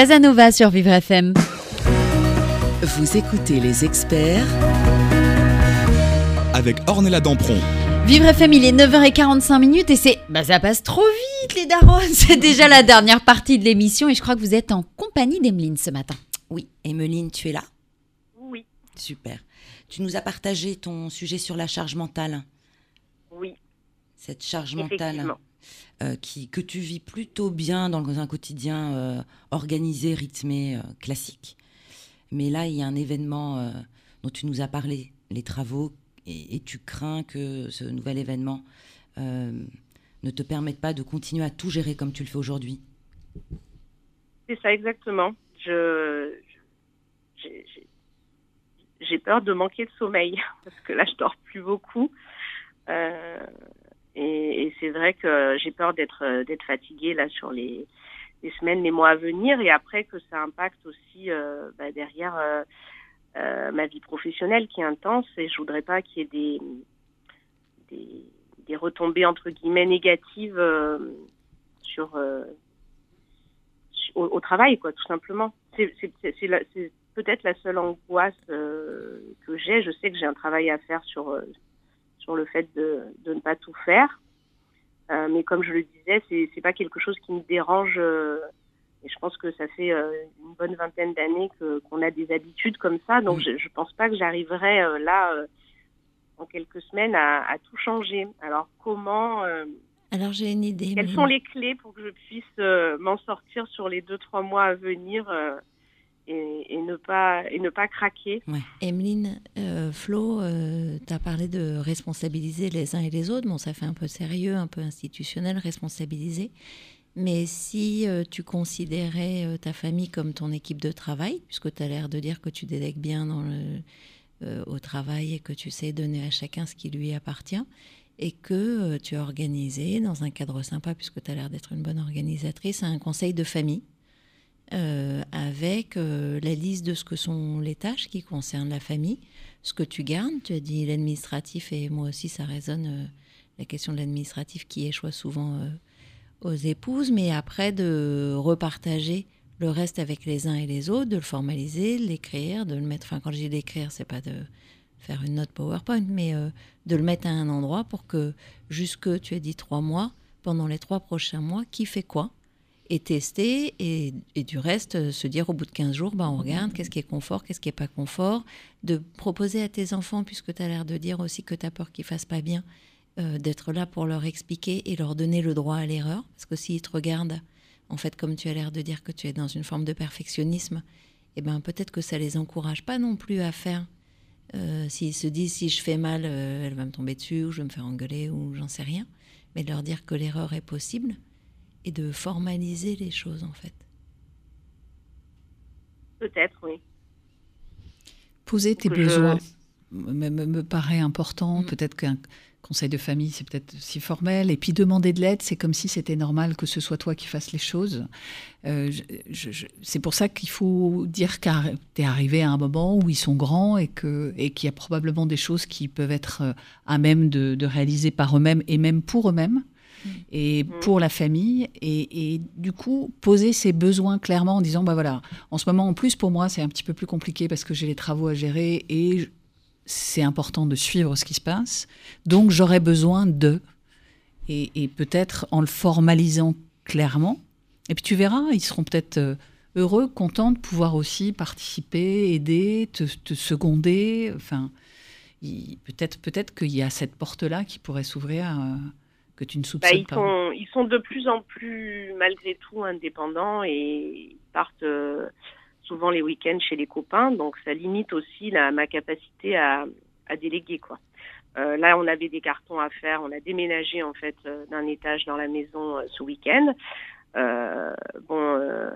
Casanova sur Vivre FM. Vous écoutez les experts avec Ornella Dampron. Vivre FM, il est 9h45 minutes et c'est. Bah, ça passe trop vite, les darons. (laughs) C'est déjà la dernière partie de l'émission et je crois que vous êtes en compagnie d'Emeline ce matin. Oui, Emeline, tu es là? Oui, Super. Tu nous as partagé ton sujet sur la charge mentale. oui, Cette charge mentale effectivement. Euh, qui, que tu vis plutôt bien dans un quotidien euh, organisé, rythmé, euh, classique. Mais là, il y a un événement dont tu nous as parlé, les travaux, et, tu crains que ce nouvel événement ne te permette pas de continuer à tout gérer comme tu le fais aujourd'hui. C'est ça exactement. Je j'ai- peur de manquer de sommeil (laughs) parce que là je dors plus beaucoup et, et c'est vrai que j'ai peur d'être euh, d'être fatiguée là sur les, les semaines, les mois à venir et après que ça impacte aussi euh, bah, derrière euh, euh, ma vie professionnelle qui est intense et je voudrais pas qu'il y ait des, des des retombées entre guillemets négatives sur euh, au, au travail, quoi, tout simplement. C'est peut-être la seule angoisse que j'ai. Je sais que j'ai un travail à faire sur, sur le fait de, de ne pas tout faire. Euh, mais comme je le disais, c'est c'est pas quelque chose qui me dérange. euh, et je pense que ça fait euh, une bonne vingtaine d'années qu'on a des habitudes comme ça. Donc je, je pense pas que j'arriverai là, en quelques semaines, à, à tout changer. Alors comment Alors j'ai une idée. Quelles mais- sont les clés pour que je puisse euh, m'en sortir sur les deux trois mois à venir euh, et, ne pas et ne pas craquer Emeline, euh, Flo, tu as parlé de responsabiliser les uns et les autres. Bon, ça fait un peu sérieux, un peu institutionnel, responsabiliser. Mais si euh, tu considérais euh, ta famille comme ton équipe de travail, puisque tu as l'air de dire que tu délègues bien euh, au travail et que tu sais donner à chacun ce qui lui appartient, et que euh, tu as organisé dans un cadre sympa, puisque tu as l'air d'être une bonne organisatrice, un conseil de famille euh, avec euh, la liste de ce que sont les tâches qui concernent la famille, ce que tu gardes. Tu as dit l'administratif et moi aussi ça résonne euh, la question de l'administratif qui échoue souvent aux épouses, mais après de repartager le reste avec les uns et les autres, de le formaliser, de l'écrire, de le mettre. Enfin, quand je dis l'écrire, c'est pas de faire une note PowerPoint, mais de le mettre à un endroit pour que jusque tu as dit trois mois, pendant les trois prochains mois, qui fait quoi? Et tester et, et du reste euh, se dire au bout de 15 jours, bah, on regarde qu'est-ce qui est confort, qu'est-ce qui n'est pas confort, de proposer à tes enfants, puisque tu as l'air de dire aussi que tu as peur qu'ils fassent pas bien, euh, d'être là pour leur expliquer et leur donner le droit à l'erreur, parce que s'ils te regardent, en fait, comme tu as l'air de dire que tu es dans une forme de perfectionnisme, eh ben, peut-être que ça les encourage pas non plus à faire. Euh, S'ils se disent si je fais mal, euh, elle va me tomber dessus, ou je vais me faire engueuler, ou j'en sais rien, mais de leur dire que l'erreur est possible et de formaliser les choses en fait. Peut-être, oui. Poser tes Que je- besoins me, me- me paraît important. Peut-être qu'un conseil de famille, c'est peut-être si formel. Et puis demander de l'aide, c'est comme si c'était normal que ce soit toi qui fasses les choses. Euh, je- je- je- c'est pour ça qu'il faut dire que tu es arrivé à un moment où ils sont grands et que- et qu'il y a probablement des choses qui peuvent être euh, à même de, de réaliser par eux-mêmes et même pour eux-mêmes et pour la famille. Et, et du coup, poser ses besoins clairement en disant, bah voilà, en ce moment, en plus, pour moi, c'est un petit peu plus compliqué parce que j'ai les travaux à gérer et c'est important de suivre ce qui se passe. Donc, j'aurais besoin de. Et, et peut-être en le formalisant clairement. Et puis, tu verras, ils seront peut-être euh, heureux, contents de pouvoir aussi participer, aider, te, te seconder. Enfin, peut-être peut-être qu'il y a cette porte-là qui pourrait s'ouvrir euh, que tu ne Bah, soupçonnes ils, pas. sont, ils sont de plus en plus, malgré tout, indépendants et ils partent euh, souvent les week-ends chez les copains. Donc, ça limite aussi la, ma capacité à, à déléguer. Quoi. Euh, là, on avait des cartons à faire. On a déménagé, en fait, euh, d'un étage dans la maison euh, ce week-end. Bon,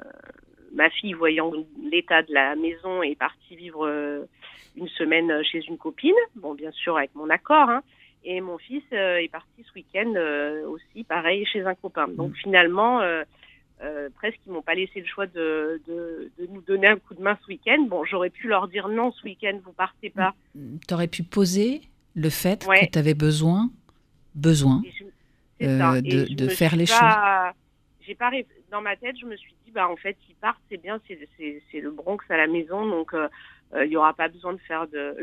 ma fille, voyant l'état de la maison, est partie vivre une semaine chez une copine. Bon, bien sûr, avec mon accord. Hein. Et mon fils euh, est parti ce week-end euh, aussi, pareil, chez un copain. Donc finalement, euh, presque, ils m'ont pas laissé le choix de, de, de nous donner un coup de main ce week-end. Bon, j'aurais pu leur dire non, ce week-end, vous partez pas. tu aurais pu poser le fait Ouais. que tu avais besoin, besoin euh, de, faire les pas- J'ai pas dans ma tête, je me suis dit bah en fait ils partent, c'est bien, c'est le Bronx à la maison, donc euh, euh, il y aura pas besoin de faire de,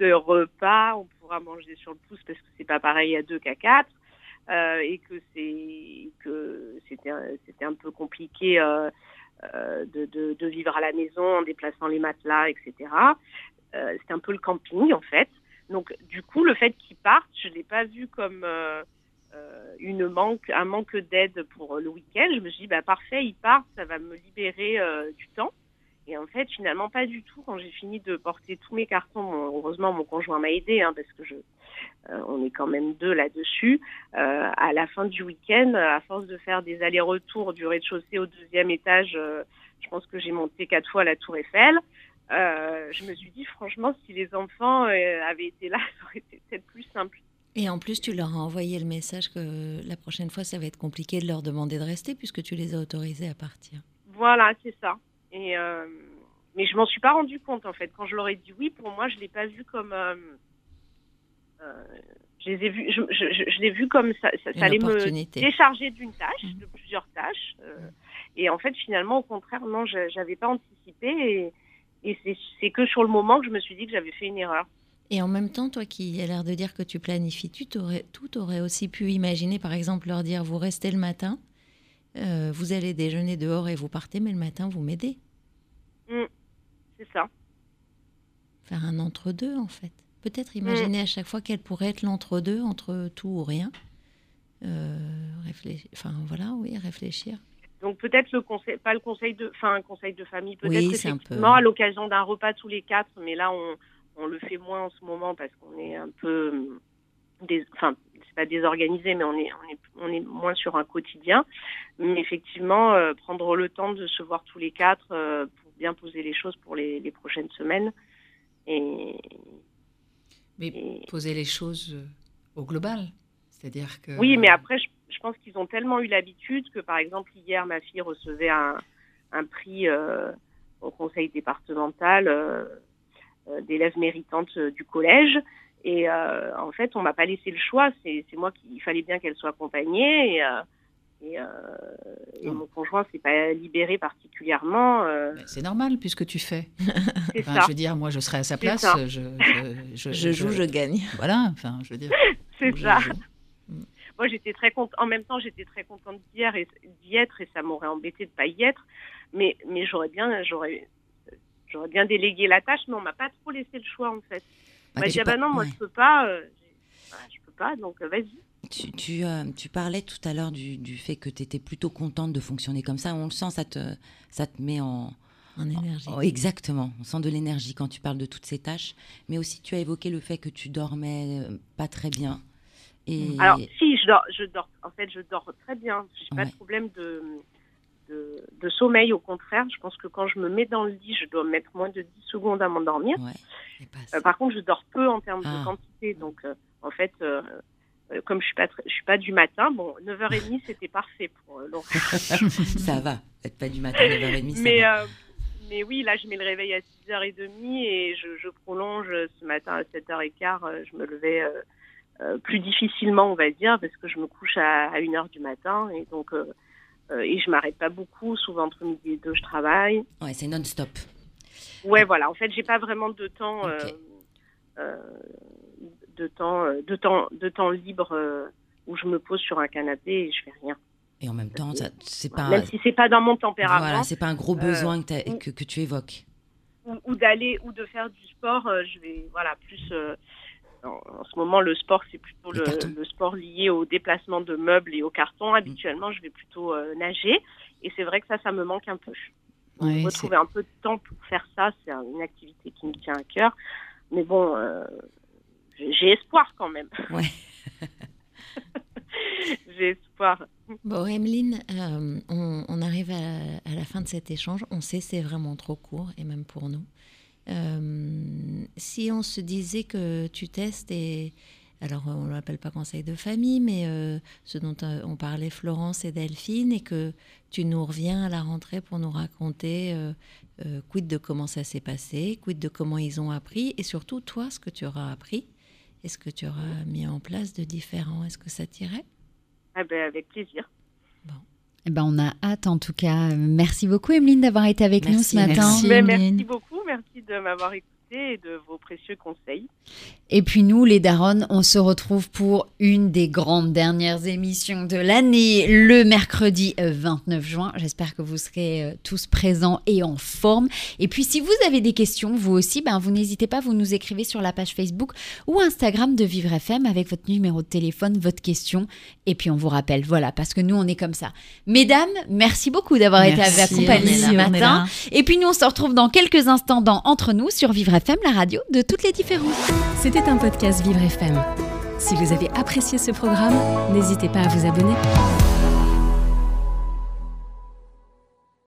de repas, on pourra manger sur le pouce parce que c'est pas pareil à deux qu'à quatre. euh, et que c'est que c'était c'était un peu compliqué euh, euh, de, vivre à la maison en déplaçant les matelas, etc. C'était un peu le camping en fait. Donc du coup, le fait qu'ils partent, je l'ai pas vu comme une manque, un manque d'aide pour le week-end. Je me suis dit, bah parfait, ils partent, ça va me libérer du temps. Et en fait, finalement, pas du tout. Quand j'ai fini de porter tous mes cartons, heureusement, mon conjoint m'a aidé, hein, parce que je, euh, on est quand même deux là-dessus. Euh, à la fin du week-end, à force de faire des allers-retours du rez-de-chaussée au deuxième étage, euh, je pense que j'ai monté quatre fois la Tour Eiffel. Je me suis dit, franchement, si les enfants avaient été là, (laughs) ça aurait été peut-être plus simple. Et en plus, tu leur as envoyé le message que la prochaine fois, ça va être compliqué de leur demander de rester puisque tu les as autorisés à partir. Voilà, c'est ça. Et euh, mais je m'en suis pas rendu compte en fait. Quand je leur ai dit oui, pour moi, je l'ai pas vu comme. euh, euh, je les ai vus, je, je, je, je l'ai vu comme ça, ça, ça allait me décharger d'une tâche, de plusieurs tâches. et en fait, finalement, au contraire, non, je- j'avais pas anticipé. Et, et c'est- que sur le moment que je me suis dit que j'avais fait une erreur. Et en même temps, toi qui as l'air de dire que tu planifies, tu t'aurais, tout aurait aussi pu imaginer, par exemple, leur dire vous restez le matin, euh, vous allez déjeuner dehors et vous partez, mais le matin vous m'aidez. Mm, c'est ça. Faire un entre-deux en fait. Peut-être imaginer à chaque fois quel pourrait être l'entre-deux entre tout ou rien. euh, réfléchir. Enfin voilà, oui, réfléchir. Donc peut-être le conseil, pas le conseil de, enfin un conseil de famille, peut-être Oui, c'est un peu- effectivement à l'occasion d'un repas tous les quatre, mais là on, on le fait moins en ce moment parce qu'on est un peu, hum, dés- enfin pas désorganisé, mais on est, on est, on est moins sur un quotidien. Mais effectivement, euh, prendre le temps de se voir tous les quatre euh, pour bien poser les choses pour les, les prochaines semaines. Et, Mais poser les choses euh, au global. C'est-à-dire que. Oui, mais après, je, je pense qu'ils ont tellement eu l'habitude que, par exemple, hier, ma fille recevait un, un prix euh, au conseil départemental d'élèves méritantes du collège. Et euh, en fait, on m'a pas laissé le choix. C'est moi qui il fallait bien qu'elle soit accompagnée. Et, euh, et, euh, et mon conjoint s'est pas libéré particulièrement. euh, C'est normal puisque tu fais. (laughs) C'est Enfin, ça. Je veux dire, moi, je serais à sa place. Je, je, Je (laughs) joue, je gagne. Voilà. Enfin, je veux dire. (laughs) C'est je ça. joue. Moi, j'étais très contente. En même temps, j'étais très contente d'y être, et- d'y être et ça m'aurait embêté de pas y être. Mais, mais j'aurais bien, j'aurais, j'aurais bien délégué la tâche, mais on m'a pas trop laissé le choix en fait. M'a dit ah bah pas- non, moi ouais. je peux pas, euh, voilà, je peux pas, donc euh, vas-y. Tu, tu, euh, tu parlais tout à l'heure du, du fait que tu étais plutôt contente de fonctionner comme ça. On le sent, ça te, ça te met en... En énergie. Oh, exactement, on sent de l'énergie quand tu parles de toutes ces tâches. Mais aussi, tu as évoqué le fait que tu dormais pas très bien. Et... Alors si, je dors, je dors. En fait, je dors très bien. J'ai pas Ouais. de problème de, de de sommeil. Au contraire, je pense que quand je me mets dans le lit, je dois mettre moins de 10 secondes à m'endormir. Euh, par contre, je dors peu en termes Ah. de quantité. Donc, euh, en fait, euh, euh, comme je suis pas, très- je suis pas du matin, bon, 9h30, c'était parfait pour euh, (laughs) ça va, être pas du matin à 9h30, ça mais, va. euh, mais oui, là, je mets le réveil à 6h30 et je, je prolonge ce matin à 7h15. euh, Je me levais euh, euh, plus difficilement, on va dire, parce que je me couche à, à 1h du matin. Et donc, euh, et je m'arrête pas beaucoup. Souvent, entre midi et deux, je travaille. Ouais, c'est non-stop. Ouais, voilà. En fait, j'ai pas vraiment de temps, euh, euh, de temps, de temps, de temps libre où je me pose sur un canapé et je fais rien. Et en même temps, ça- c'est pas... Même si c'est pas dans mon tempérament. Voilà, c'est pas un gros besoin que, ou- que, que tu évoques. ou, ou d'aller ou de faire du sport, je vais voilà plus. En, en ce moment, le sport c'est plutôt le, le sport lié au déplacement de meubles et au carton. Habituellement, je vais plutôt euh, nager et c'est vrai que ça, ça me manque un peu. Donc, Ouais, retrouver un peu de temps pour faire ça, c'est une activité qui me tient à cœur. Mais bon, euh, j'ai espoir quand même. Ouais. (laughs) (laughs) j'ai espoir. Bon, Emeline, euh, on, on arrive à la, à la fin de cet échange. On sait c'est vraiment trop court, et même pour nous. Euh, si on se disait que tu testes et alors on ne l'appelle pas conseil de famille, mais euh, ce dont euh, on parlait Florence et Delphine, et que tu nous reviens à la rentrée pour nous raconter euh, euh, quid de comment ça s'est passé, quid de comment ils ont appris, et surtout toi, ce que tu auras appris, et ce que tu auras mis en place de différent. Est-ce que ça t'irait? Ah ben, avec plaisir. Eh ben, on a hâte en tout cas. Merci beaucoup Emeline d'avoir été avec nous ce matin. Ben, merci beaucoup, merci de m'avoir écouté et de vos précieux conseils. Et puis nous, les Daronnes, on se retrouve pour une des grandes dernières émissions de l'année, le mercredi euh, 29 juin. J'espère que vous serez euh, tous présents et en forme. Et puis si vous avez des questions, vous aussi, ben, vous n'hésitez pas, vous nous écrivez sur la page Facebook ou Instagram de Vivre FM avec votre numéro de téléphone, votre question. Et puis on vous rappelle, voilà, parce que nous, on est comme ça. Mesdames, merci beaucoup d'avoir été accompagnées ce matin. Et puis nous, on se retrouve dans quelques instants dans Entre nous sur Vivre FM, la radio de toutes les différences. C'était un podcast Vivre FM. Si vous avez apprécié ce programme, n'hésitez pas à vous abonner.